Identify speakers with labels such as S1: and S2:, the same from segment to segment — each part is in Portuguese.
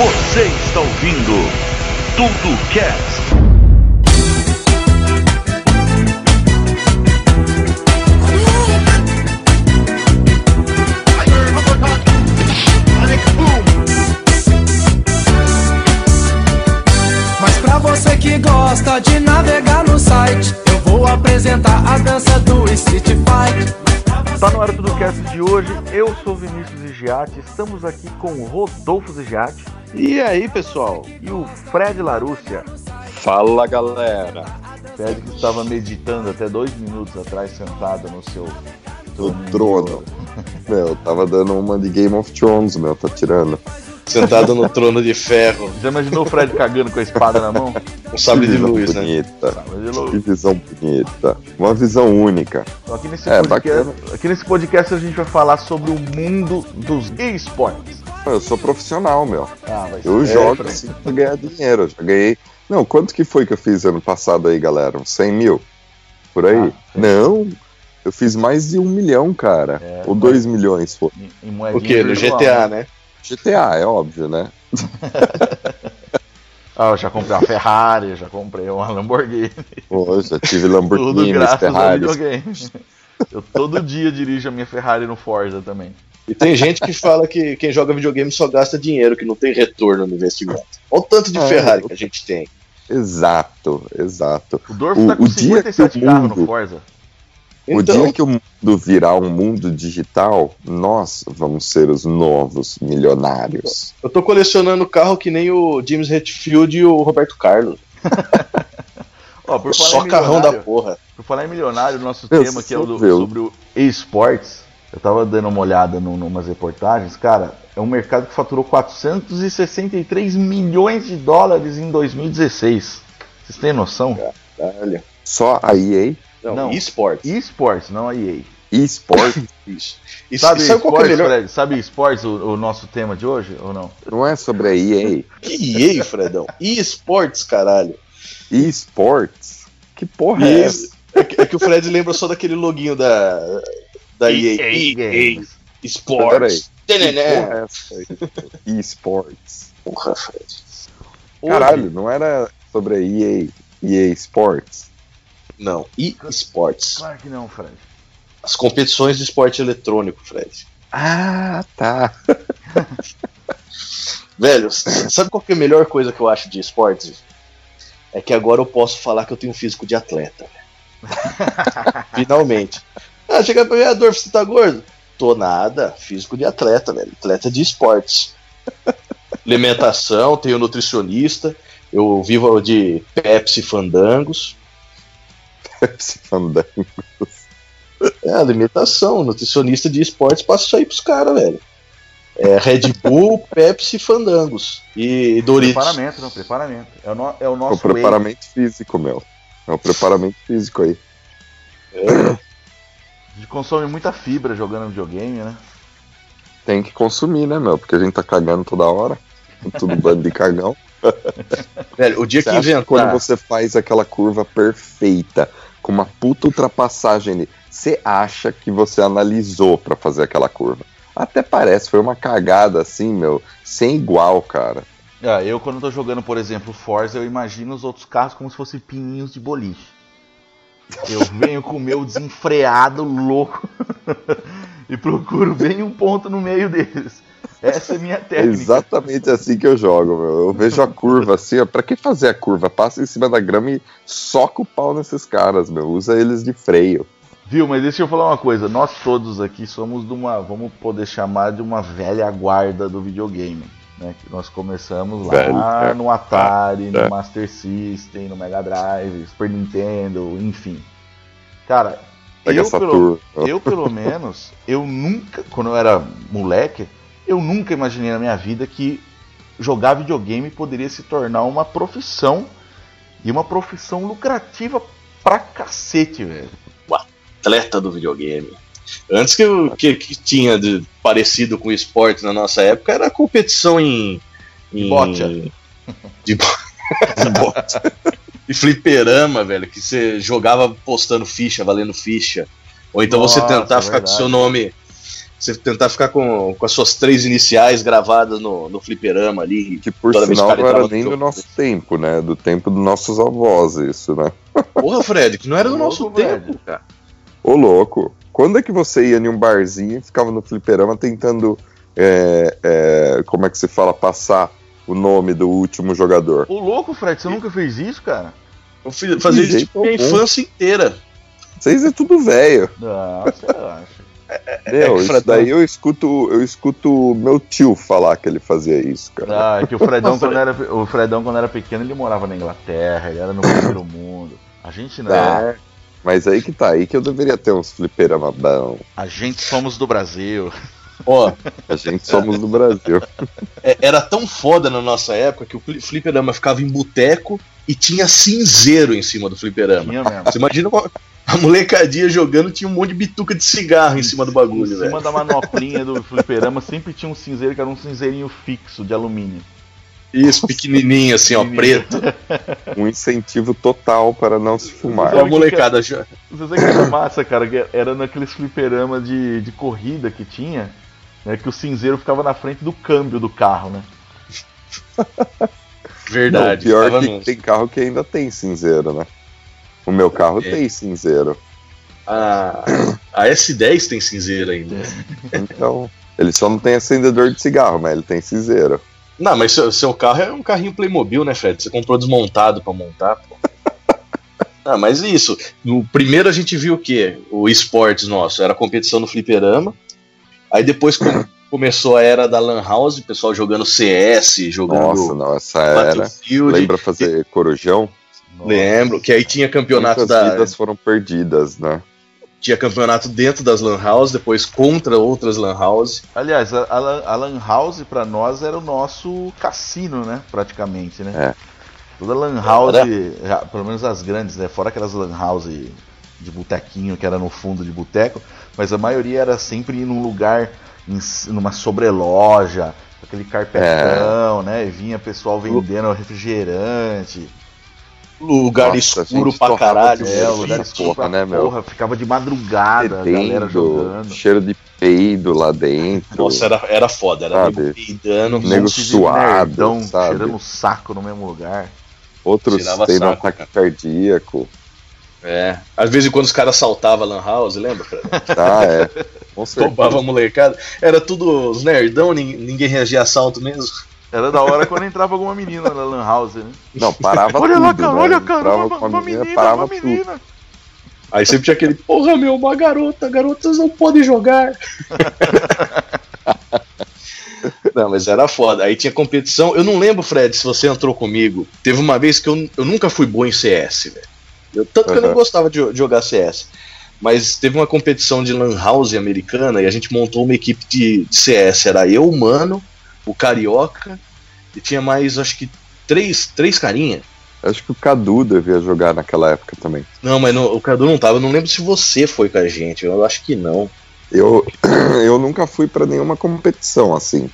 S1: Você está ouvindo Tudo Cast.
S2: Mas pra você que gosta de navegar no site, eu vou apresentar a dança do Street Fight.
S3: Tá no Hora Tudo Cast de hoje, eu sou Vinícius Zigiati, estamos aqui com o Rodolfo Zigiati
S4: E aí, pessoal?
S3: e o Fred Larúcia.
S4: Fala, galera.
S3: Fred que estava meditando até dois minutos atrás, sentado no seu
S5: O trono. Meu, tava dando uma de Game of Thrones, meu, tá tirando.
S4: Sentado no trono de ferro,
S3: Já imaginou o Fred cagando com a espada na mão?
S4: um sabre de
S5: visão
S4: luz, né?
S5: bonita.
S3: Ele-
S5: Que visão bonita. Uma visão única.
S3: Então, Aqui nesse,
S5: É,
S3: podcast, aqui nesse podcast a gente vai falar sobre o mundo dos esportes.
S5: Eu sou profissional, meu.
S3: Ah,
S5: Eu
S3: ser-
S5: jogo assim pra ganhar dinheiro. Eu já ganhei. Não, quanto que foi que eu fiz ano passado aí, galera? Uns 100 mil? Por aí?
S3: Ah,
S5: Não. Eu fiz mais de um milhão, cara.
S3: É,
S5: Ou
S3: mas-
S5: dois milhões, pô.
S3: Em, em moedinha
S4: O quê? No GTA, né?
S5: GTA, é óbvio, né?
S3: Ah, eu já comprei uma Ferrari, já comprei uma Lamborghini.
S5: Pô, já tive
S3: Tudo
S5: Lamborghini,
S3: graças ao
S5: Ferrari.
S3: Eu todo dia dirijo a minha Ferrari no Forza também.
S4: E tem gente que fala que quem joga videogame só gasta dinheiro, que não tem retorno no investimento. Olha o tanto de
S5: É.
S4: Ferrari que a gente tem.
S5: Exato, exato.
S3: O Dorfo
S5: O-
S3: tá com
S5: o dia que
S3: 57
S5: o
S3: carros
S5: mundo-
S3: no Forza.
S5: O
S4: Então,
S5: dia que o mundo virar um mundo digital, nós vamos ser os novos milionários.
S4: eu tô colecionando carro que nem o James Hetfield e o Roberto Carlos.
S3: Ó, por falar
S4: Só
S3: em
S4: carrão da porra.
S3: Por falar em milionário, o nosso
S5: Eu
S3: tema que é o do- sobre o esportes. Eu tava dando uma olhada num, numas reportagens, cara, é um mercado que faturou 463 milhões de dólares em 2016. Vocês têm noção?
S4: Olha.
S5: Só a EA,
S4: Não,
S3: Não.
S4: esportes.
S3: Esportes, não a EA.
S5: eSport,
S4: Isso. E
S3: Sabe,
S4: sabe qual que é
S3: esportes,
S4: melhor?
S3: Fred? Sabe esportes, o, o nosso tema de hoje, ou não?
S5: não é sobre a EA.
S4: Que EA, Fredão? esportes, caralho.
S5: eSports? Que porra é essa?
S4: Isso. É que, é que o Fred lembra só daquele loginho da, da EA. EA
S3: Games.
S4: Sports.
S5: Que
S4: Tenené.
S5: porra é essa aí? eSports.
S4: Porra, Fred.
S5: Caralho, não era sobre a EA, EA Sports?
S4: Não, esportes.
S3: Claro que não, Fred.
S4: As competições de esporte eletrônico, Fred.
S5: Ah, tá.
S4: Velho, sabe qual que é a melhor coisa que eu acho de esportes? É que agora eu posso falar que eu tenho um físico de atleta. velho. Finalmente. Ah, chega pra mim, Adolfo, você tá gordo? Tô nada, físico de atleta, velho. Atleta de esportes. Alimentação, tenho nutricionista, eu vivo de Pepsi Fandangos.
S5: Pepsi Fandango.
S4: É, alimentação, nutricionista de esportes, passa isso aí pros caras, velho. É Red Bull, Pepsi, Fandangos e Doritos.
S3: Preparamento, não, preparamento. É o, no- é o
S5: É o
S3: nosso
S5: preparamento físico, meu. É o preparamento físico aí.
S4: É,
S3: gente consome muita fibra jogando videogame, né?
S5: Tem que consumir, né, meu? Porque a gente tá cagando toda hora. Tudo bando de cagão.
S4: velho, o dia
S5: Você
S4: que inventar.
S5: quando você faz aquela curva perfeita, com uma puta ultrapassagem ali, você acha que você analisou pra fazer aquela curva. Até parece, foi uma cagada assim, meu, sem igual, cara.
S3: Ah, eu, quando tô jogando, por exemplo, Forza, eu imagino os outros carros como se fossem pininhos de boliche. Eu venho com o meu desenfreado louco e procuro bem um ponto no meio deles. Essa é a minha
S5: É
S3: técnica.
S5: exatamente assim que eu jogo, meu. Eu vejo a curva assim, ó, pra que fazer a curva? Passa em cima da grama e soca o pau nesses caras, meu. Usa eles de freio.
S3: Viu, mas deixa eu falar uma coisa. Nós todos aqui somos de uma, vamos poder chamar de uma velha guarda do videogame. Né? Que nós começamos lá
S5: Velho, é.
S3: no Atari,
S5: É.
S3: no Master System, no Mega Drive, Super Nintendo, enfim. Cara,
S5: Pega
S3: eu pelo, eu pelo menos, eu nunca, quando eu era moleque, eu nunca imaginei na minha vida que jogar videogame poderia se tornar uma profissão e uma profissão lucrativa pra cacete, velho.
S4: atleta do videogame. Antes que, o que, que tinha de parecido com esporte na nossa época era competição em. em
S3: Bocha.
S4: De, bo- de bocha. E fliperama, velho, que você jogava postando ficha, valendo ficha. Ou então você
S3: Nossa,
S4: tentar ficar com
S3: verdade.
S4: seu nome Você tentar ficar com, com as suas três iniciais gravadas no, no fliperama ali.
S5: Que por sinal
S4: o
S5: não era nem do nosso tempo, né? Do tempo dos nossos avós, isso, né?
S4: Porra, Fred, que não era do nosso tempo, cara.
S5: Ô louco, quando é que você ia em um barzinho e ficava no fliperama tentando. é, é, como é que se fala? Passar o nome do último jogador?
S3: Ô louco, Fred, você nunca fez isso, cara?
S4: Eu fiz- fazia isso
S5: jeito
S4: minha infância inteira.
S5: Vocês é tudo velho.
S3: Não, você acha.
S5: Meu,
S4: que
S5: isso
S4: Fredão-
S5: daí eu escuto, eu escuto meu tio falar que ele fazia isso, cara.
S3: Ah, é que o Fredão, quando era, o Fredão, quando era pequeno, ele morava na Inglaterra, ele era no primeiro mundo. A gente não.
S5: Ah, Mas aí que tá, aí que eu deveria ter uns fliperama bom.
S3: A gente somos do Brasil.
S4: Ó,
S5: A gente somos do Brasil.
S4: é- era tão foda na nossa época que o fli- fliperama ficava em boteco e tinha cinzeiro em cima do fliperama.
S3: Tinha mesmo.
S4: Você imagina uma- a molecadinha jogando, tinha um monte de bituca de cigarro em cima do
S3: Em
S4: bagulho,
S3: cima
S4: velho.
S3: da manoplinha do fliperama sempre tinha um cinzeiro que era um cinzeirinho fixo de alumínio.
S4: Isso, pequenininho assim, ó, preto.
S5: Um incentivo total para não se fumar.
S4: E a molecada já.
S3: Você sabe que era massa, cara? que Era naqueles fliperama de, de corrida que tinha, né? Que o cinzeiro ficava na frente do câmbio do carro, né?
S4: Verdade.
S5: Não, pior que
S4: nos-
S5: tem carro que ainda tem cinzeiro, né? O meu carro
S4: É.
S5: tem cinzeiro.
S4: A, a S10 tem cinzeiro ainda.
S5: Então, ele só não tem acendedor de cigarro, mas ele tem cinzeiro.
S4: Não, mas seu, seu carro é um carrinho Playmobil, né, Fred? Você comprou desmontado pra montar, pô. Ah, mas isso. No primeiro a gente viu o quê? O esportes nosso. Era competição no fliperama. Aí depois com- começou a era da Lan House, o pessoal jogando CS, jogando
S5: Nossa, não, essa era. Lembra fazer corujão?
S4: Lembro, que aí tinha campeonato
S5: Muitas
S4: da.
S5: vidas foram perdidas, né?
S4: Tinha campeonato dentro das Lan House, depois contra outras Lan House.
S3: Aliás, a, a, Lan- a Lan House pra nós era o nosso cassino, né? Praticamente, né? Toda Lan House, já, pelo menos as grandes, né? Fora aquelas Lan House de botequinho que era no fundo de boteco, mas a maioria era sempre num lugar, em numa sobreloja, com aquele carpetão, né? E vinha pessoal vendendo refrigerante.
S4: Lugar
S5: Nossa,
S4: escuro pra caralho.
S3: É,
S4: né?
S3: lugar escuro
S5: porra, né, meu?
S3: porra, ficava de madrugada a galera jogando.
S5: cheiro de peido lá dentro.
S4: Nossa, era, era foda, era
S5: Sabe?
S4: peidando.
S5: Nego
S3: Um
S5: suado,
S3: nerdão
S5: sabe?
S3: cheirando saco no mesmo lugar.
S5: Outros tendo
S4: saco,
S5: ataque cardíaco.
S4: É. Às vezes quando os caras saltavam a Lan House, lembra?
S5: Ah, é. Com certeza.
S4: Roubava a molecada. Era tudo os nerdão, nin- ninguém reagia a assalto mesmo.
S3: Era da hora quando entrava alguma menina na Lan House, né?
S5: Não, parava
S3: olha
S5: tudo,
S3: lá, cara,
S5: né?
S3: olha, cara,
S5: Entrava
S3: uma,
S5: com a
S3: uma
S5: menina, parava
S3: uma
S5: tudo.
S3: menina.
S4: Aí sempre tinha aquele, porra meu, uma garota, garotas não podem jogar. não, mas era foda. Aí tinha competição. Eu não lembro, Fred, se você entrou comigo. Teve uma vez que eu, eu nunca fui bom em CS, velho. Eu- Tanto que eu não
S5: Uhum.
S4: gostava de, de jogar CS. Mas teve uma competição de Lan House americana e a gente montou uma equipe de, de CS. Era eu, Mano, o Carioca, e tinha mais, acho que, três, três carinha.
S5: Acho que o Cadu devia jogar naquela época também.
S4: Não, mas no- o Cadu não tava. Eu não lembro se você foi com a gente. Eu acho que não.
S5: Eu, eu nunca fui pra nenhuma competição assim.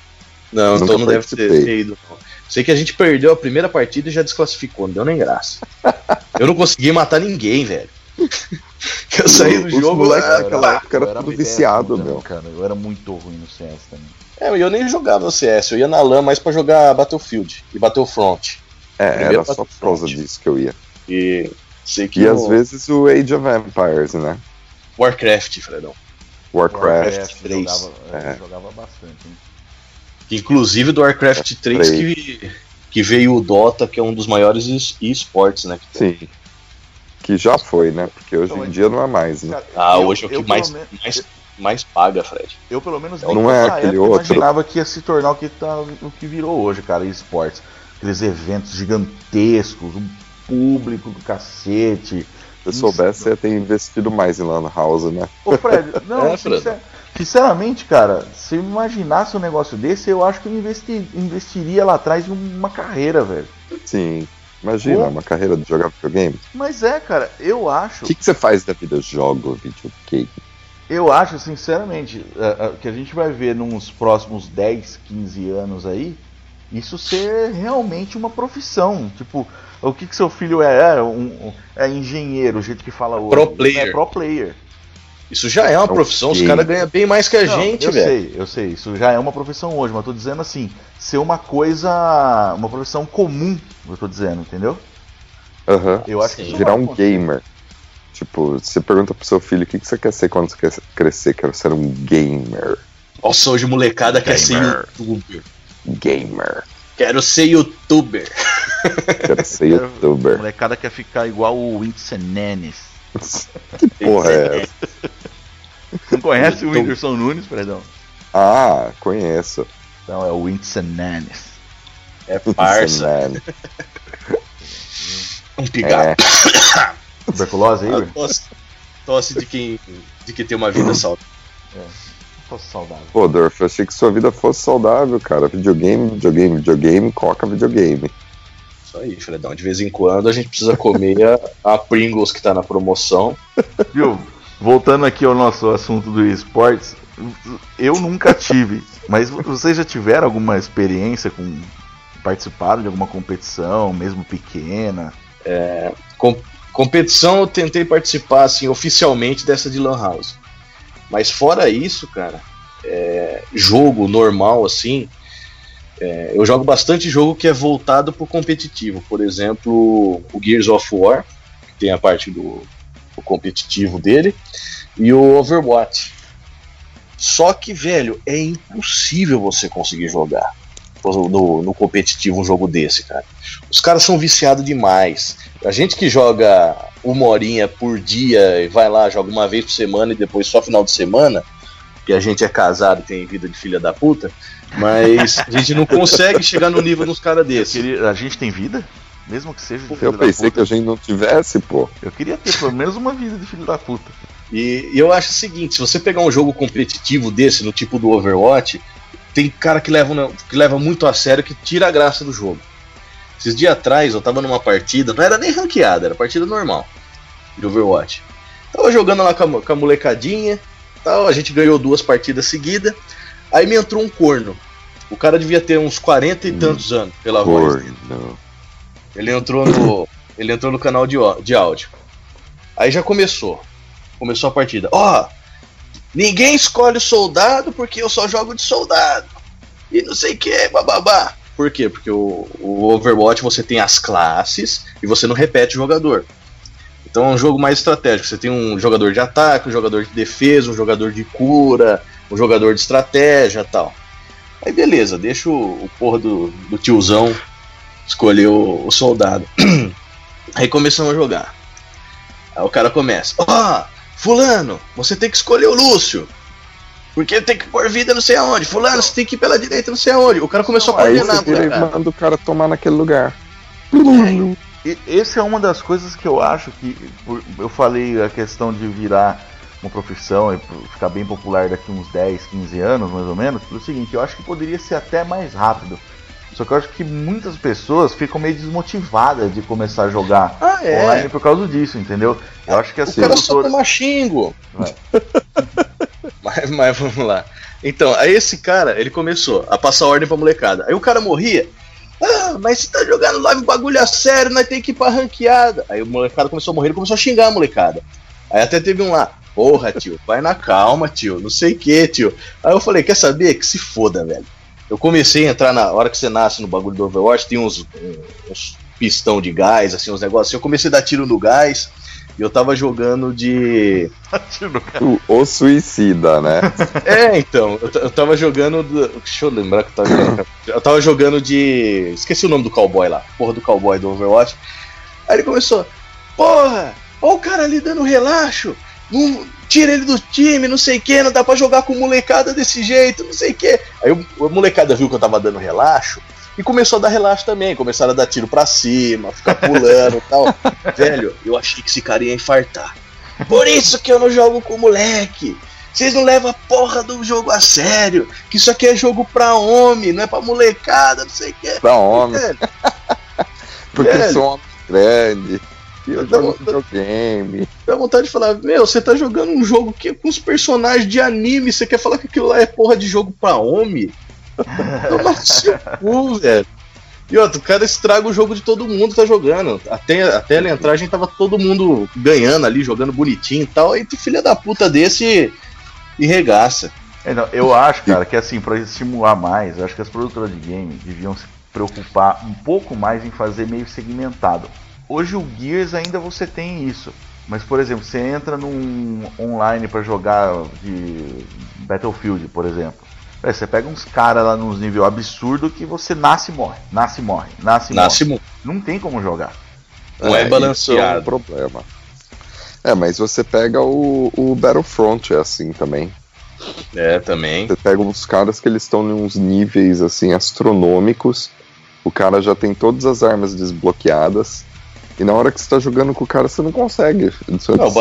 S4: Não, então não deve ter, ter ido. Não. Sei que a gente perdeu a primeira partida e já desclassificou, não deu nem graça. eu não consegui matar ninguém, velho. Eu saí do
S5: Os
S4: jogo.
S5: moleques
S4: ah,
S5: naquela época era
S3: Eu
S5: tudo viciado, meu.
S3: Cara, eu era muito ruim no CS também.
S4: É, eu nem jogava CS, eu ia na LAN mais pra jogar Battlefield e Battlefront.
S5: É,
S4: Primeiro
S5: era só por causa disso que eu ia.
S4: E sei que
S5: E
S4: o
S5: às vezes o Age of Empires, né?
S4: Warcraft, Fredão.
S5: Warcraft.
S4: Warcraft 3.
S3: Jogava, eu
S5: É.
S3: jogava bastante, hein?
S4: Inclusive do Warcraft 3 que, que veio o Dota, que é um dos maiores es- esportes, né? que tem.
S5: Sim. Que já foi, né? Porque hoje
S3: Então,
S5: em dia não é mais, né?
S3: Cara,
S4: Ah,
S3: eu-
S4: hoje é o
S3: eu,
S4: que mais, mais, mais paga, Fred.
S3: Eu, pelo menos,
S5: Não
S3: nem
S5: é aquele
S3: época
S5: outro.
S3: imaginava que ia se tornar o que, tá, o que virou hoje, cara, esportes. Aqueles eventos gigantescos, um público do cacete.
S5: Se eu soubesse, você ia ter investido mais em Lan House, né?
S3: Ô, Fred, não,
S4: É, Fred.
S3: sincer- sinceramente, cara, se eu imaginasse um negócio desse, eu acho que eu investi- investiria lá atrás em uma carreira, velho.
S5: Sim. Imagina,
S3: Pô.
S5: uma carreira de jogar videogame.
S3: Mas é, cara, eu acho.
S5: O que, que você faz da vida? Jogo videogame.
S3: Eu acho, sinceramente, é, é, que a gente vai ver nos próximos 10, 15 anos aí, isso ser realmente uma profissão. Tipo, o que, que seu filho é? É, um, é engenheiro, o jeito que fala hoje.
S4: Pro player.
S3: É pro player.
S4: Isso já é uma profissão, os caras ganham bem mais que a
S3: Não,
S4: gente,
S3: eu
S4: velho.
S3: sei, eu sei, isso já é uma profissão hoje, mas eu tô dizendo assim, ser uma coisa, uma profissão comum, eu tô dizendo, entendeu?
S5: Aham.
S3: Eu acho
S4: Sim.
S3: que isso
S5: Virar um
S3: acontecer.
S5: gamer. Tipo, você pergunta pro seu filho o que que você quer ser quando você quer crescer. Quero ser um gamer.
S4: Nossa, hoje molecada quer ser
S3: Gamer.
S4: youtuber.
S5: Gamer.
S4: Quero ser youtuber.
S5: Quero ser youtuber.
S3: molecada quer ficar igual o Whindersson Nunes.
S5: Que porra é essa?
S3: Não conhece o Whindersson Nunes, perdão?
S5: Ah, conheço.
S3: Não, é o Whindersson Nunes.
S4: É parça. Um pigar.
S5: É,
S3: Tuberculose aí, Igor?
S4: tosse, tosse de quem, de quem tem uma vida saudável.
S3: Tô saudável.
S5: pô, Dorf, eu achei que sua vida fosse saudável, cara. Videogame, videogame, videogame, coca, videogame.
S4: Isso aí, Fredão. De vez em quando a gente precisa comer a, a Pringles que tá na promoção.
S3: Viu? Voltando aqui ao nosso assunto do esportes, eu nunca tive, mas vocês já tiveram alguma experiência com participaram de alguma competição, mesmo pequena?
S4: Com- competição eu tentei participar assim oficialmente dessa de Lan House. Mas fora isso, cara, é, jogo normal assim, é, eu jogo bastante jogo que é voltado pro competitivo. Por exemplo, o Gears of War, que tem a parte do, competitivo dele, e o Overwatch. Só que, velho, é impossível você conseguir jogar no, no competitivo um jogo desse, cara. Os caras são viciados demais. A gente que joga uma horinha por dia e vai lá, joga uma vez por semana e depois só final de semana, que a gente é casado e tem vida de filha da puta, mas a gente não consegue chegar no nível dos caras desses.
S3: A gente tem vida? Mesmo que seja de filho
S5: Eu pensei que a gente não tivesse, pô.
S3: Eu queria ter pelo menos uma vida de filho da puta.
S4: E, e eu acho o seguinte, se você pegar um jogo competitivo desse, no tipo do Overwatch, tem cara que leva, que leva muito a sério, que tira a graça do jogo. Esses dias atrás eu tava numa partida, não era nem ranqueada, era partida normal de Overwatch. Tava jogando lá com a, com a molecadinha, tal, a gente ganhou duas partidas seguidas, aí me entrou um corno. O cara devia ter uns 40 e
S5: Hum,
S4: tantos anos pela voz dele.
S5: Corno.
S4: Ele entrou no, ele entrou no canal de, de áudio. Aí já começou. Começou a partida. Ó, ninguém escolhe o soldado porque eu só jogo de soldado. E não sei o que, bababá. Por quê? Porque o, o Overwatch você tem as classes e você não repete o jogador. Então é um jogo mais estratégico. Você tem um jogador de ataque, um jogador de defesa, um jogador de cura, um jogador de estratégia tal. Aí beleza, deixa o, o porra do, do tiozão escolher o, o soldado. Aí começamos a jogar. Aí o cara começa: Ó, Fulano, você tem que escolher o Lúcio. Porque tem que pôr vida não sei aonde. Fulano, você tem que ir pela direita não sei aonde. O cara começou a
S5: Aí
S4: coordenar,
S5: e
S4: cara.
S5: manda o cara tomar naquele lugar.
S3: E essa é uma das coisas que eu acho que. Eu falei a questão de virar uma profissão e ficar bem popular daqui uns 10, 15 anos, mais ou menos, pelo seguinte, eu acho que poderia ser até mais rápido. Só que eu acho que muitas pessoas ficam meio desmotivadas de começar a jogar
S4: Ah, é.
S3: online por causa disso, entendeu? Eu acho que
S4: O
S3: as
S4: cara só
S3: produtoras.
S4: toma xingo.
S3: Vai.
S4: mas, mas vamos lá. Então, aí esse cara, ele começou a passar ordem pra molecada. Aí o cara morria. Ah, mas você tá jogando live bagulho a sério, nós tem que ir pra ranqueada. Aí o molecada começou a morrer, ele começou a xingar a molecada. Aí até teve um lá, porra, tio, vai na calma, tio, não sei o que, tio. Aí eu falei, quer saber? Que se foda, velho. Eu comecei a entrar na hora que você nasce no bagulho do Overwatch, tem uns, uns pistão de gás, assim, uns negócios. Eu comecei a dar tiro no gás e eu tava jogando de.
S5: O, o suicida, né?
S4: É, então, eu, eu tava jogando. do- Deixa eu lembrar que eu tava jogando. Eu tava jogando de. Esqueci o nome do cowboy lá. Porra do cowboy do Overwatch. Aí ele começou. Porra! Ó o cara ali dando relaxo! Não, tira ele do time, não sei o que, não dá pra jogar com molecada desse jeito, não sei o que. Aí o, a molecada viu que eu tava dando relaxo e começou a dar relaxo também. Começaram a dar tiro pra cima, ficar pulando e tal. Velho, eu achei que esse cara ia infartar. Por isso que eu não jogo com moleque. Vocês não levam a porra do jogo a sério. Que isso aqui é jogo pra homem, não é pra molecada, não sei o que.
S5: Pra homem,
S4: Velho,
S5: porque
S4: velho.
S5: sou homem grande. Eu jogo videogame.
S4: dá vontade de falar, meu, você tá jogando um jogo que, com os personagens de anime, você quer falar que aquilo lá é porra de jogo pra homem? Toma seu cu, velho. E outro, o cara estraga o jogo de todo mundo que tá jogando. Até, até ela entrar, a gente tava todo mundo ganhando ali, jogando bonitinho e tal. Aí tu filha da puta desse e regaça.
S3: É, não, eu acho, cara, que assim, pra estimular mais, eu acho que as produtoras de game deviam se preocupar um pouco mais em fazer meio segmentado. Hoje o Gears ainda você tem isso. Mas, por exemplo, você entra num online pra jogar de Battlefield, por exemplo. É, você pega uns caras lá nos nível absurdo que você nasce e morre, nasce e morre, nasce e
S4: Nasce
S3: morre. Não tem como jogar.
S4: Não é
S5: isso é um
S4: balanceado.
S5: problema. É, mas você pega o, o Battlefront, é assim também.
S4: É, também.
S5: Você pega uns caras que eles estão em uns níveis assim astronômicos. O cara já tem todas as armas desbloqueadas. E na hora que você tá jogando com o cara, você não consegue. Você
S4: Não,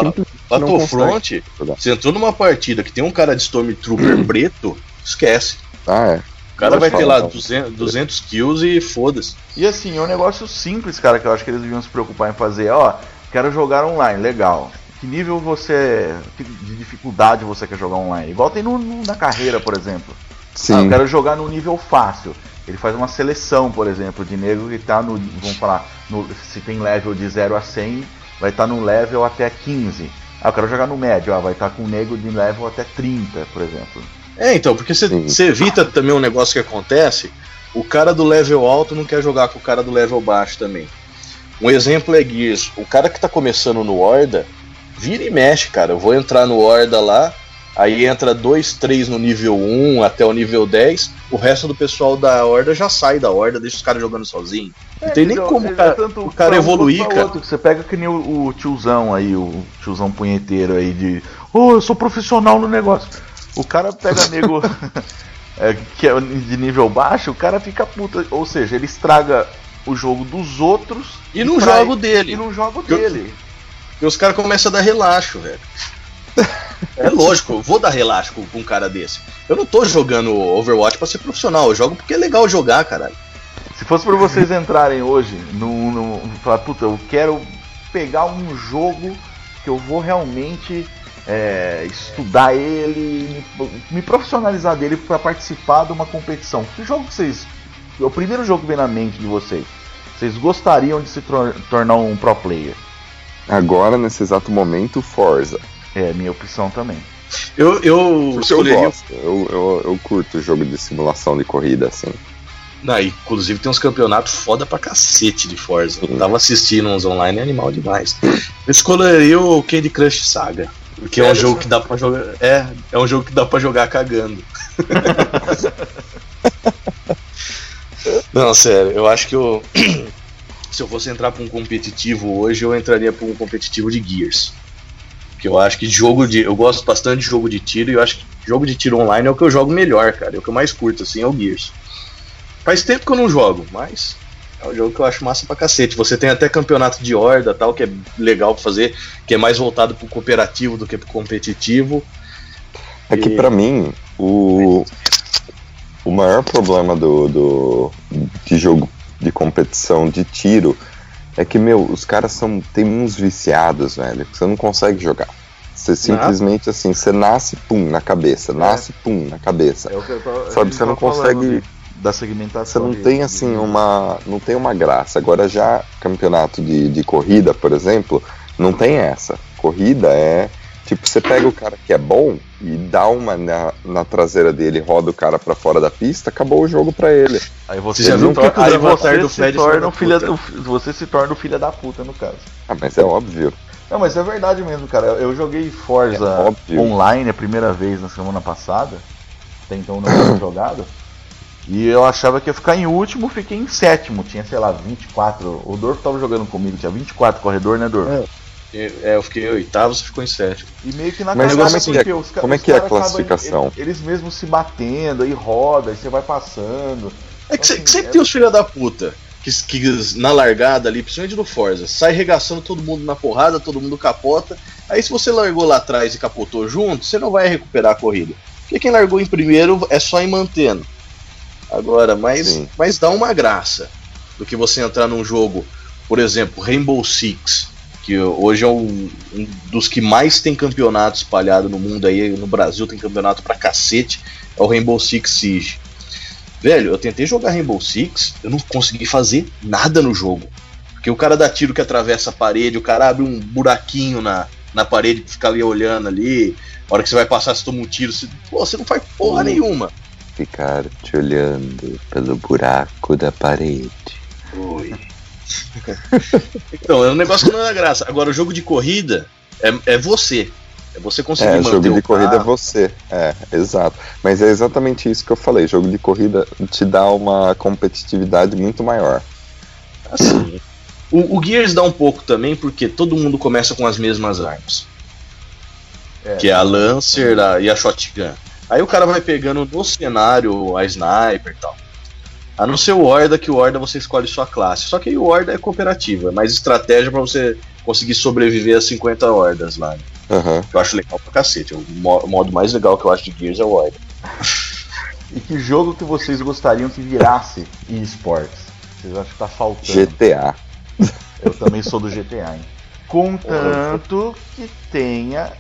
S4: Battlefront, você entrou numa partida que tem um cara de Stormtrooper preto, esquece.
S5: Ah, é.
S4: O cara vai ter lá
S5: falar.
S4: 200, 200 kills e foda-se.
S3: E assim, é um negócio simples, cara, que eu acho que eles deviam se preocupar em fazer. Ó, quero jogar online, legal. Que nível você. que de dificuldade você quer jogar online? Igual tem no, no- na carreira, por exemplo. Ah,
S5: Sim.
S3: eu quero jogar no nível fácil. Ele faz uma seleção, por exemplo, de nego que tá no. Vamos falar, no- se tem level de 0 a 100, vai estar no level até 15. Ah, eu quero jogar no médio, ah, vai estar com um nego de level até 30, por exemplo.
S4: É, então, porque você evita também um negócio que acontece. O cara do level alto não quer jogar com o cara do level baixo também. Um exemplo é Gears. O cara que tá começando no Horda, vira e mexe, cara. Eu vou entrar no Horda lá, aí entra dois, três no nível 1 até o nível 10. O resto do pessoal da Horda já sai da Horda, deixa os caras jogando sozinho. Não tem nem
S3: entendeu?
S4: como
S3: É
S4: o cara,
S3: tanto
S4: o cara
S3: um
S4: evoluir, cara.
S3: outro. Você pega que nem o, o tiozão aí, o tiozão punheteiro aí de. Ô, eu sou profissional no negócio. O cara pega nego é, que é de nível baixo, o cara fica puta. Ou seja, ele estraga o jogo dos outros
S4: E não
S3: pra-
S4: joga o dele.
S3: e não joga o
S4: Eu-
S3: dele.
S4: E os caras começam a dar relaxo, velho. É lógico, eu vou dar relaxo com, com um cara desse. Eu não tô jogando Overwatch pra ser profissional, eu jogo porque é legal jogar, caralho.
S3: Se fosse pra vocês entrarem hoje no, no falar, puta, eu quero pegar um jogo que eu vou realmente é, estudar ele, me, me profissionalizar dele pra participar de uma competição. Que jogo que vocês. O primeiro jogo que vem na mente de vocês. Vocês gostariam de se tor- tornar um pro player?
S5: Agora, nesse exato momento, Forza.
S3: É, minha opção também.
S4: Eu, eu
S5: Porque eu
S4: escolheria.
S5: gosto. Eu, eu, eu curto jogo de simulação de corrida, assim.
S4: Não, inclusive tem uns campeonatos foda pra cacete de Forza. Eu tava assistindo uns online, é animal demais. Eu escolheria o Candy Crush Saga. Porque é um
S3: Sério?
S4: jogo que dá pra jogar. É, é um jogo que dá pra jogar cagando. Não, sério, eu acho que eu. Se eu fosse entrar pra um competitivo hoje, eu entraria pra um competitivo de Gears. Porque eu acho que jogo de. Eu gosto bastante de jogo de tiro e eu acho que jogo de tiro online é o que eu jogo melhor, cara. É o que eu mais curto, assim, é o Gears. Faz tempo que eu não jogo, mas é um jogo que eu acho massa pra cacete. Você tem até campeonato de horda tal, que é legal pra fazer, que é mais voltado pro cooperativo do que pro competitivo.
S5: É que
S4: E-
S5: pra mim, o, o maior problema do, do de jogo de competição de tiro é que, meu, os caras são tem uns viciados, velho, que você não consegue jogar. Você simplesmente assim, você nasce, pum, na cabeça, nasce, pum, na cabeça.
S3: É o que eu tô-
S5: Sabe, você não
S3: tá falando de- da
S5: Você
S3: segmentação.
S5: não
S3: de-
S5: tem assim uma. não tem uma graça. Agora já campeonato de, de corrida, por exemplo, não tem essa. Corrida é. Tipo, você pega o cara que é bom e dá uma na, na traseira dele, roda o cara pra fora da pista, acabou o jogo pra ele.
S3: Aí você,
S4: Você já
S3: se
S4: viu o
S3: torna-
S4: o
S3: aí você
S4: do
S3: se torna
S4: filho
S3: um
S4: da
S3: filho você se torna o filho da puta no caso.
S5: Ah, mas é óbvio.
S3: Não, mas é verdade mesmo, cara. Eu joguei Forza
S5: É
S3: online a primeira vez na semana passada. Até então não tinha jogado. E eu achava que ia ficar em último, fiquei em sétimo. Tinha, sei lá, 24. O Dorf tava jogando comigo, tinha 24 corredor, né, Dorf?
S4: É, eu fiquei em oitavo, você ficou em sétimo.
S3: E meio que na
S5: Mas como é que é-
S3: porque os
S5: como é que é a
S3: caras acabam-
S5: classificação?
S3: eles, eles mesmos se batendo, aí roda, aí você vai passando.
S4: É que, se-
S3: Assim,
S4: que sempre
S3: é-
S4: tem os filha da puta. Que, que na largada ali, principalmente no Forza, sai regaçando todo mundo na porrada, todo mundo capota. Aí se você largou lá atrás e capotou junto, você não vai recuperar a corrida. Porque quem largou em primeiro é só ir mantendo. Agora, mas,
S5: Sim.
S4: mas dá uma graça do que você entrar num jogo, por exemplo, Rainbow Six, que hoje é um, um dos que mais tem campeonato espalhado no mundo aí, no Brasil tem campeonato pra cacete, é o Rainbow Six Siege. Velho, eu tentei jogar Rainbow Six, eu não consegui fazer nada no jogo. Porque o cara dá tiro que atravessa a parede, o cara abre um buraquinho na, na parede que fica ali olhando ali. A hora que você vai passar, você toma um tiro, você, pô, você não faz porra nenhuma.
S5: Ficar te olhando pelo buraco da parede.
S4: Oi. então, é um negócio que não dá graça. Agora, o jogo de corrida é, é você. É você conseguir
S5: É,
S4: manter
S5: jogo de
S4: o
S5: corrida é
S4: carro.
S5: você. É, exato. Mas é exatamente isso que eu falei. Jogo de corrida te dá uma competitividade muito maior.
S4: Assim. O, o Gears dá um pouco também, porque todo mundo começa com as mesmas armas.
S3: É.
S4: Que é a Lancer a- e a Shotgun. Aí o cara vai pegando no cenário a Sniper e tal. A não ser o Horda, que o Horda você escolhe sua classe. Só que aí o Horda é cooperativa, é mais estratégia pra você conseguir sobreviver a 50 Hordas lá. né? Que eu acho legal pra cacete. O mo- o modo mais legal que eu acho de Gears é o Horda.
S3: E que jogo que vocês gostariam que virasse eSports? Vocês acham que tá faltando?
S5: GTA.
S3: Eu também sou do GTA, hein? Contanto que tenha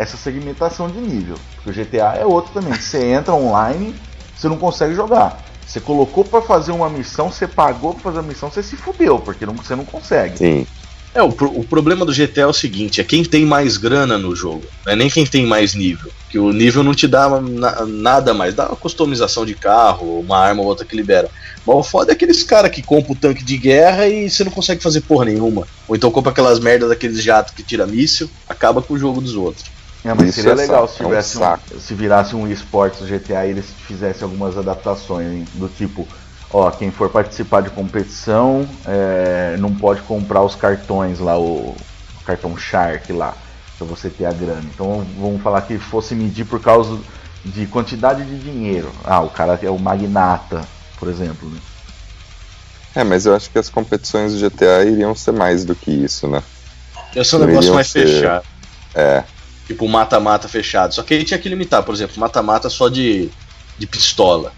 S3: essa segmentação de nível. Porque o GTA é outro também. Você entra online, você não consegue jogar. Você colocou pra fazer uma missão, você pagou pra fazer a missão, você se fudeu, porque não- você não consegue.
S5: Sim.
S4: É, o, o problema do GTA é o seguinte, é quem tem mais grana no jogo, não é nem quem tem mais nível. Que o nível não te dá na- nada mais, dá uma customização de carro, uma arma ou outra que libera. Mas o foda é aqueles caras que compram o tanque de guerra e você não consegue fazer porra nenhuma. Ou então compra aquelas merdas daqueles jatos que tira míssil, acaba com o jogo dos outros.
S3: É, mas
S5: Isso
S3: seria
S5: é
S3: legal se
S5: é um
S3: tivesse um, se virasse um esportes do GTA e eles fizessem algumas adaptações, hein? do tipo, ó, quem for participar de competição é, não pode comprar os cartões lá, o, o cartão Shark lá, pra você ter a grana. Então vamos falar que fosse medir por causa de quantidade de dinheiro. Ah, o cara é o magnata, por exemplo. Né?
S5: É, mas eu acho que as competições do GTA iriam ser mais do que isso, né?
S4: Esse é um negócio mais
S5: ser-
S4: fechado.
S5: É.
S4: Tipo mata-mata fechado. Só que aí tinha que limitar, por exemplo, mata-mata só de, de pistola.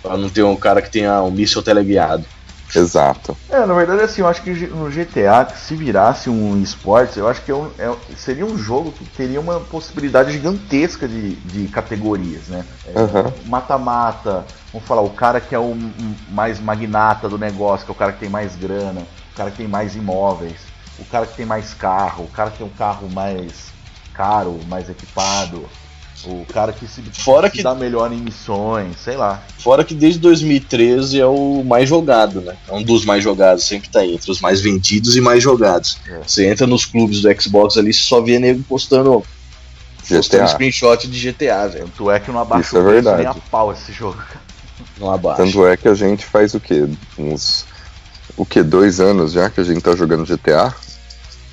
S4: Pra não ter um cara que tenha um míssil teleguiado.
S5: Exato.
S3: É, na verdade, assim, eu acho que no GTA, se virasse um esportes, eu acho que é um- é- seria um jogo que teria uma possibilidade gigantesca de, de categorias, né? É. Mata-mata, vamos falar, o cara que é o mais magnata do negócio, que é o cara que tem mais grana, o cara que tem mais imóveis, o cara que tem mais carro, o cara que tem um carro mais caro, mais equipado, o cara que se,
S4: Fora
S3: se
S4: que-
S3: dá melhor em missões, sei lá.
S4: Fora que desde 2013 é o mais jogado, né? É um dos mais jogados, sempre tá aí, entre os mais vendidos e mais jogados.
S3: É.
S4: Você entra nos clubes do Xbox ali, você só vê nego postando, postando
S5: GTA.
S4: screenshot de GTA, velho.
S3: Tanto é que não abaixa
S5: Isso é
S3: preço nem a
S5: verdade.
S3: pau esse jogo.
S4: Não abaixa.
S5: Tanto é que a gente faz o quê? Uns. O quê? Dois anos já que a gente tá jogando GTA?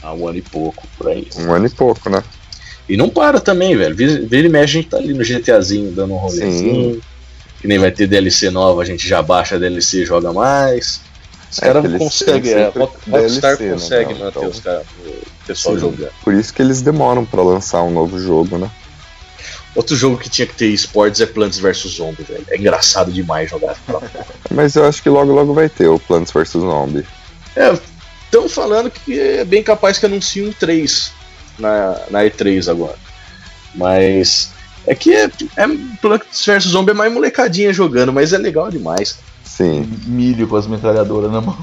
S4: Há um ano e pouco, por aí.
S5: Um ano e pouco, né?
S4: E não para também, velho. Vira, e mexe, a gente tá ali no GTAzinho dando um rolezinho. Que nem vai ter DLC nova, a gente já baixa a DLC e joga mais. Os
S5: É,
S4: caras
S5: eles
S4: conseguem. É, Rockstar
S5: DLC, né,
S4: consegue
S5: não,
S4: manter
S5: então.
S4: os caras, o pessoal
S5: Sim.
S4: jogando.
S5: Por isso que eles demoram pra lançar um novo jogo, né?
S4: Outro jogo que tinha que ter esportes é Plants vs Zombies, velho. É engraçado demais jogar.
S5: Mas eu acho que logo logo vai ter o Plants vs Zombie.
S4: É, estão falando que é bem capaz que anuncie um 3 na, na E3 agora. Mas é que é, é Plants vs Zombie é mais molecadinha jogando, mas é legal demais.
S5: Sim.
S3: Milho com as metralhadoras na mão.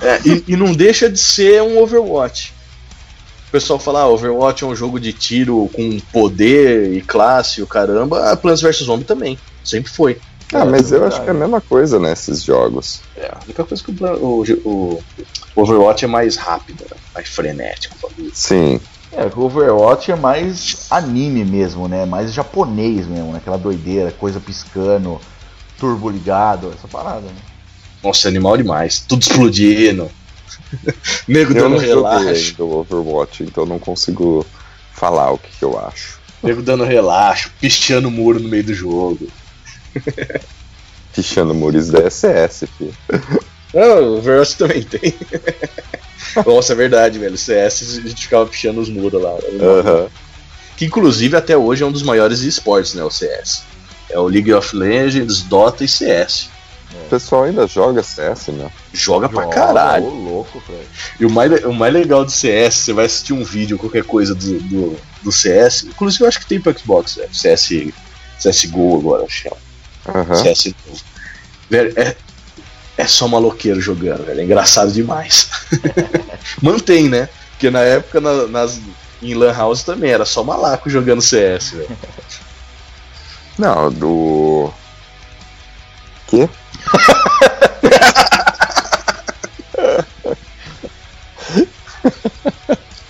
S4: É, e, e não deixa de ser um Overwatch. O pessoal fala, ah, Overwatch é um jogo de tiro com poder e classe, e o caramba. A Plants vs Zombie também. Sempre foi.
S5: Ah,
S3: É,
S5: mas eu acho que é a mesma coisa nesses jogos.
S4: É, a única coisa que o, o- o Overwatch é mais rápido, né? mais frenético.
S5: Sim.
S3: É, o Overwatch é mais anime mesmo, né? Mais japonês mesmo, né? Aquela doideira, coisa piscando, turbo ligado, essa parada, né?
S4: Nossa, animal demais. Tudo explodindo. Nego
S5: Eu
S4: dando relaxo.
S5: o Overwatch, então não consigo falar o que, que eu acho.
S4: Nego dando relaxo, pisteando o muro no meio do jogo.
S5: Pichando Muris da SS, filho.
S4: Ah, o Overwatch também tem. Nossa, é verdade, velho. CS a gente ficava pichando os muros lá.
S5: Aham.
S4: Que inclusive até hoje é um dos maiores esportes, né? O CS. É o League of Legends, Dota e CS.
S5: O pessoal ainda joga CS, meu.
S4: Joga pra
S3: Joga,
S4: caralho.
S3: Ô, louco, Fred.
S4: E o mais, o mais legal do CS, você vai assistir um vídeo, qualquer coisa do, do, do CS. Inclusive eu acho que tem pro Xbox, né? CS, CSGO agora, é.
S5: Aham.
S4: CS novo. Velho, é, é só maloqueiro jogando, velho. É engraçado demais. Mantém, né? Porque na época na- nas, em Lan House também era só malaco jogando CS, velho.
S5: Não, do. Quê?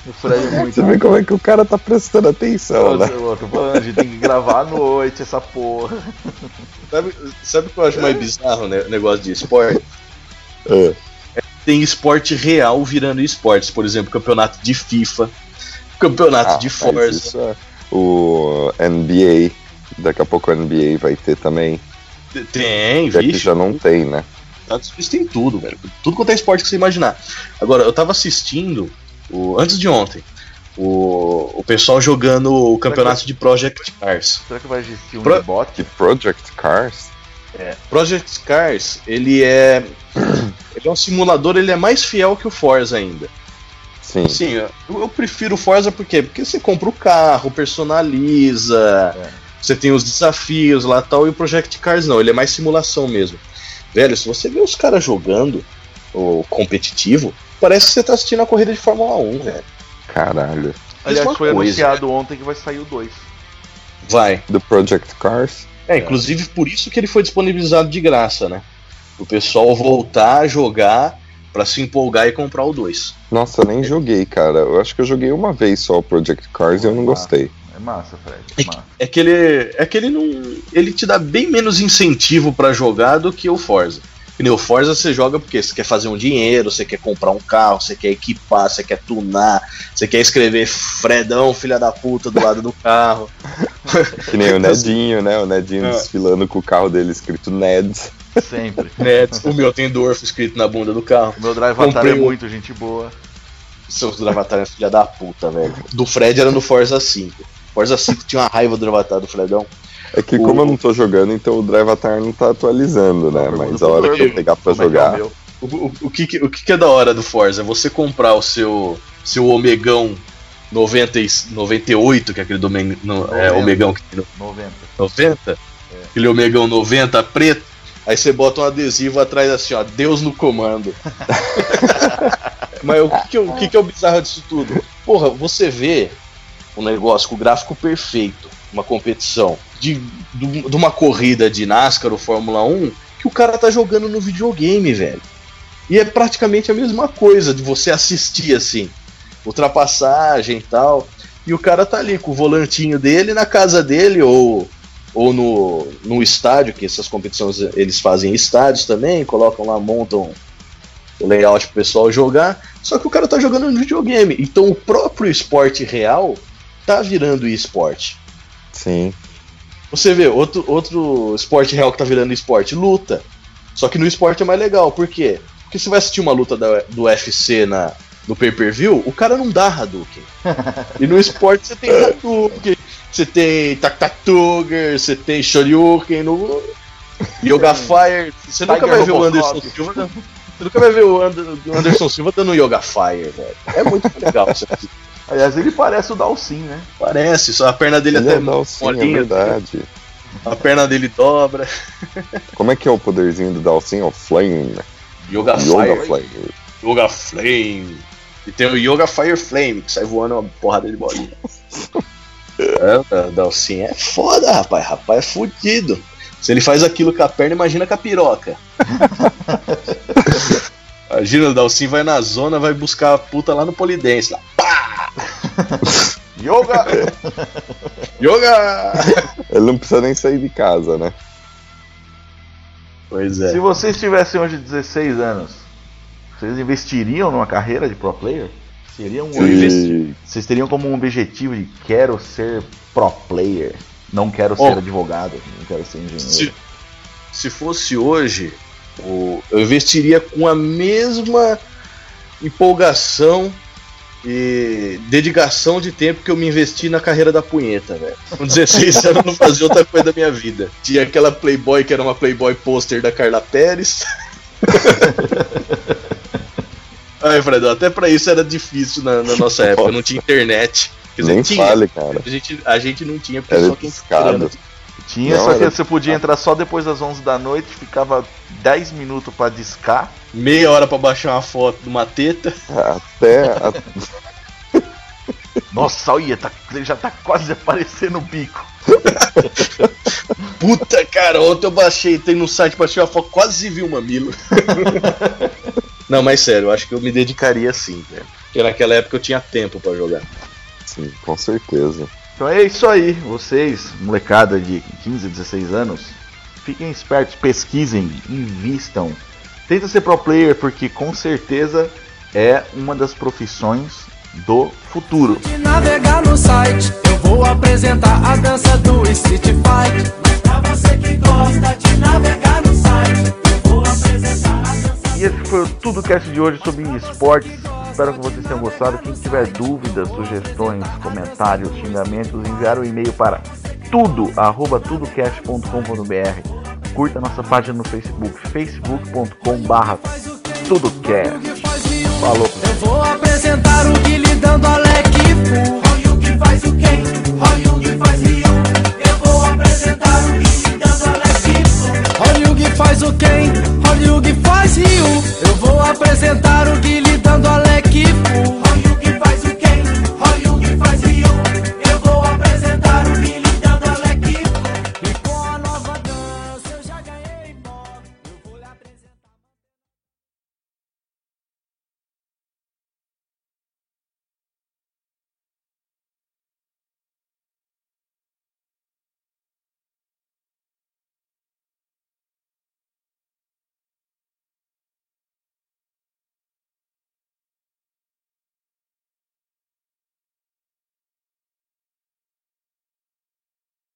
S3: O Fred é muito.
S5: Você vê como é que o cara tá prestando atenção, né?
S3: Eu tô falando, a gente tem que gravar à noite essa porra.
S4: Sabe, sabe o que eu acho mais bizarro, né? O negócio de esporte?
S5: É.
S4: Tem esporte real virando esportes. Por exemplo, campeonato de FIFA, campeonato
S5: Ah,
S4: de Forza.
S5: isso é- O NBA, daqui a pouco o NBA vai ter também.
S4: Tem, vixe.
S5: já não tem, né?
S4: Estados Unidos tem tudo, velho. Tudo quanto é esporte que você imaginar. Agora, eu tava assistindo, o, antes de ontem, o, o pessoal jogando o campeonato de Project Cars.
S3: Será que vai existir um
S4: Pro-
S3: bot?
S5: Project Cars?
S4: Project Cars, ele é. Ele é um simulador, ele é mais fiel que o Forza ainda.
S5: Sim.
S4: Sim, eu, eu prefiro o Forza por quê? Porque você compra o carro, personaliza,
S3: É.
S4: você tem os desafios lá e tal, e o Project Cars não, ele é mais simulação mesmo. Velho, se você vê os caras jogando o competitivo, parece que você tá assistindo a corrida de Fórmula 1, velho.
S5: Caralho.
S3: Aliás, foi
S4: coisa,
S3: anunciado ontem que vai sair o 2.
S4: Vai.
S5: Do Project Cars?
S4: É, inclusive por isso que ele foi disponibilizado de graça, né? O pessoal voltar a jogar pra se empolgar e comprar o 2.
S5: Nossa, eu nem joguei, cara. Eu acho que eu joguei uma vez só o Project Cars e eu não gostei.
S3: É massa, Fred. É massa.
S4: É que ele. É que ele não. Ele te dá bem menos incentivo pra jogar do que o Forza. Que nem o Forza você joga porque você quer fazer um dinheiro, você quer comprar um carro, você quer equipar, você quer tunar, você quer escrever Fredão, filha da puta, do lado do carro.
S5: Que nem o Nedinho, né? O Nedinho
S4: É.
S5: desfilando com o carro dele escrito Ned.
S3: Sempre.
S4: Né? O meu tem Dorf escrito na bunda do carro.
S3: O meu Drive
S4: Comprei
S3: é muito gente boa.
S4: Seus do Avatar é filha da puta, velho. Do Fred era no Forza 5. Forza 5 tinha uma raiva do Avatar do Fredão.
S5: É que
S4: O-
S5: como eu não tô jogando, então o Drive Atar não tá atualizando, né? Mas a hora que eu pegar pra
S3: é que é o
S5: jogar.
S3: meu?
S4: O, o, o que, o que, que é da hora do Forza? É você comprar o seu, seu Omegão 90 e- 98, que é aquele do Men- no, é,
S3: 90.
S4: Omegão que tem no
S3: 90.
S4: 90, aquele Omegão 90 preto, aí você bota um adesivo atrás assim, ó, Deus no comando. Mas o que que, é o- o que que é o bizarro disso tudo? Porra, você vê um negócio com o gráfico perfeito, uma competição de, de uma corrida de NASCAR ou Fórmula 1, que o cara tá jogando no videogame, velho. E é praticamente a mesma coisa de você assistir assim, ultrapassagem e tal. E o cara tá ali com o volantinho dele na casa dele ou ou no, no estádio, que essas competições eles fazem em estádios também, colocam lá, montam o layout pro pessoal jogar. Só que o cara tá jogando no videogame. Então o próprio esporte real tá virando esporte.
S5: Sim.
S4: Você vê, outro, outro esporte real que tá virando esporte, luta. Só que no esporte é mais legal, por quê? Porque você vai assistir uma luta da- do UFC na, no pay-per-view, o cara não dá Hadouken. e no esporte você tem Hadouken, você tem Taktatuger, você tem Shoryuken, no Yoga Fire. Você nunca vai ver o. Anderson Silva Você nunca vai ver o Anderson Silva dando Yoga Fire, velho. É muito legal isso aqui.
S3: Aliás, ele parece o Dalsin, né?
S4: Parece, só a perna dele
S5: Ele
S4: até
S5: é Dalsin, é
S4: molinha,
S5: verdade.
S4: a perna dele dobra.
S5: Como é que é o poderzinho do Dalsin? É o Flame.
S4: Yoga,
S5: Yoga
S4: Fire.
S5: Flame.
S4: Yoga Flame. E tem o Yoga Fire Flame, que sai voando uma porrada de bolinha. é, o Dalsin é foda, rapaz. Rapaz é fudido. Se ele faz aquilo com a perna, imagina com a piroca. imagina, o Dalsin vai na zona, vai buscar a puta lá no Polidense. Lá.
S3: Yoga!
S4: Yoga!
S5: Ele não precisa nem sair de casa, né?
S4: Pois é.
S3: Se vocês tivessem hoje 16 anos, vocês investiriam numa carreira de pro player? Seria um
S5: E...
S3: Vocês teriam como um objetivo de quero ser pro player, não quero
S4: Ó.
S3: ser advogado, não quero ser engenheiro.
S4: Se, se fosse hoje, o- eu investiria com a mesma empolgação e dedicação de tempo que eu me investi na carreira da punheta, velho. Com 16 anos eu não fazia outra coisa da minha vida. Tinha aquela Playboy que era uma Playboy pôster da Carla Pérez. Ai, Fredão, até pra isso era difícil na, na nossa época, não tinha internet. Quer dizer,
S5: Nem
S4: tinha,
S5: fale, cara.
S4: a gente, a gente não tinha, porque
S5: Era
S4: só quem tinha
S5: Não,
S3: só que
S5: era-
S3: você podia entrar só depois das 11 da noite, ficava 10 minutos pra discar.
S4: Meia hora pra baixar uma foto de uma teta.
S5: Até. a-
S3: Nossa, olha, tá, já tá quase aparecendo o bico.
S4: Puta, cara, ontem eu baixei, tem no site, baixei uma foto, quase vi o mamilo. Não, mas sério, eu acho que eu me dedicaria sim, velho. Porque naquela época eu tinha tempo pra jogar.
S5: Sim, com certeza.
S3: Então é isso aí, vocês, molecada de 15, 16 anos, fiquem espertos, pesquisem, invistam. Tenta ser pro player, porque com certeza é uma das profissões do futuro.
S2: De navegar no site, eu vou apresentar a dança do Street Fight. Mas pra você que gosta de navegar no site, eu vou apresentar a dança.
S3: E esse foi o Tudo Cast de hoje sobre esportes. Espero que vocês tenham gostado. Quem tiver dúvidas, sugestões, comentários, xingamentos, enviar um e-mail para tudo arroba tudocast.com.br. Curta nossa página no Facebook, facebook.com/barra tudocast. Falou.
S2: Eu vou apresentar o Guilherme dando Fu. Olha o que faz o quem, olha o que faz faz o quem, Hollywood faz Rio. Eu vou apresentar o Guilherme dando Alec Fu.